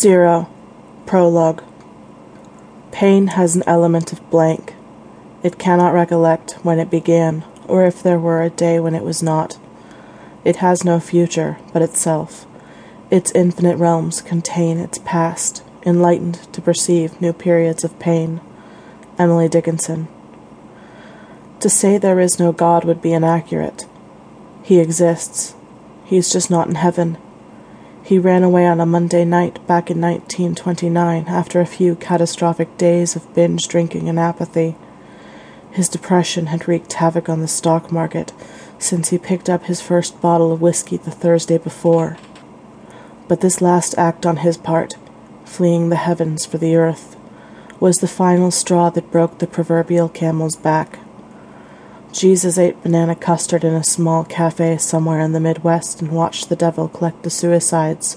Zero. Prologue. Pain has an element of blank. It cannot recollect when it began, or if there were a day when it was not. It has no future but itself. Its infinite realms contain its past, enlightened to perceive new periods of pain. Emily Dickinson. To say there is no God would be inaccurate. He exists. He is just not in heaven. He ran away on a Monday night back in 1929 after a few catastrophic days of binge drinking and apathy. His depression had wreaked havoc on the stock market since he picked up his first bottle of whiskey the Thursday before. But this last act on his part, fleeing the heavens for the earth, was the final straw that broke the proverbial camel's back. Jesus ate banana custard in a small cafe somewhere in the Midwest and watched the devil collect the suicides,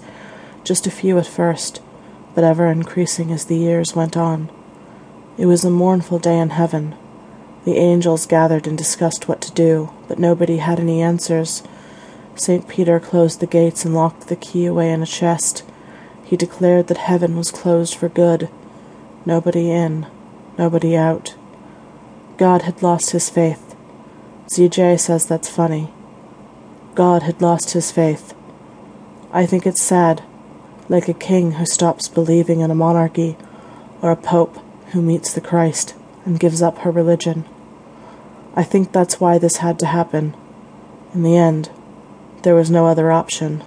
just a few at first, but ever increasing as the years went on. It was a mournful day in heaven. The angels gathered and discussed what to do, but nobody had any answers. St. Peter closed the gates and locked the key away in a chest. He declared that heaven was closed for good. Nobody in, nobody out. God had lost his faith. ZJ says that's funny. God had lost his faith. I think it's sad, like a king who stops believing in a monarchy, or a pope who meets the Christ and gives up her religion. I think that's why this had to happen. In the end, there was no other option.